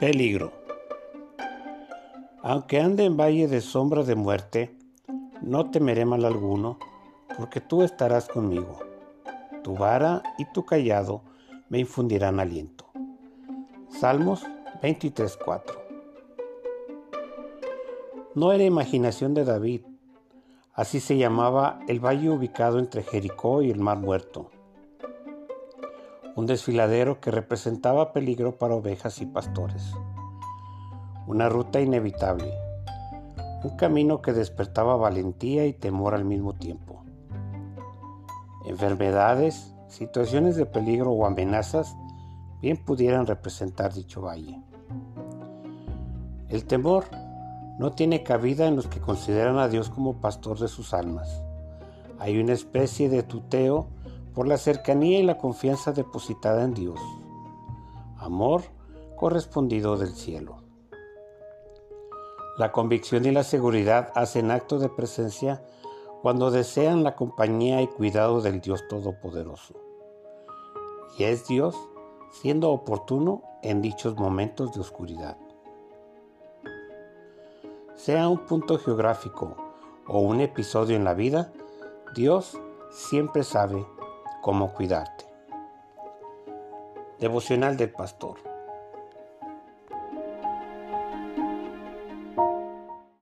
Peligro. Aunque ande en valle de sombra de muerte, no temeré mal alguno, porque tú estarás conmigo. Tu vara y tu callado me infundirán aliento. Salmos 23:4. No era imaginación de David, así se llamaba el valle ubicado entre Jericó y el Mar Muerto un desfiladero que representaba peligro para ovejas y pastores, una ruta inevitable, un camino que despertaba valentía y temor al mismo tiempo. Enfermedades, situaciones de peligro o amenazas bien pudieran representar dicho valle. El temor no tiene cabida en los que consideran a Dios como pastor de sus almas. Hay una especie de tuteo por la cercanía y la confianza depositada en Dios. Amor correspondido del cielo. La convicción y la seguridad hacen acto de presencia cuando desean la compañía y cuidado del Dios Todopoderoso. Y es Dios siendo oportuno en dichos momentos de oscuridad. Sea un punto geográfico o un episodio en la vida, Dios siempre sabe cómo cuidarte. Devocional del Pastor.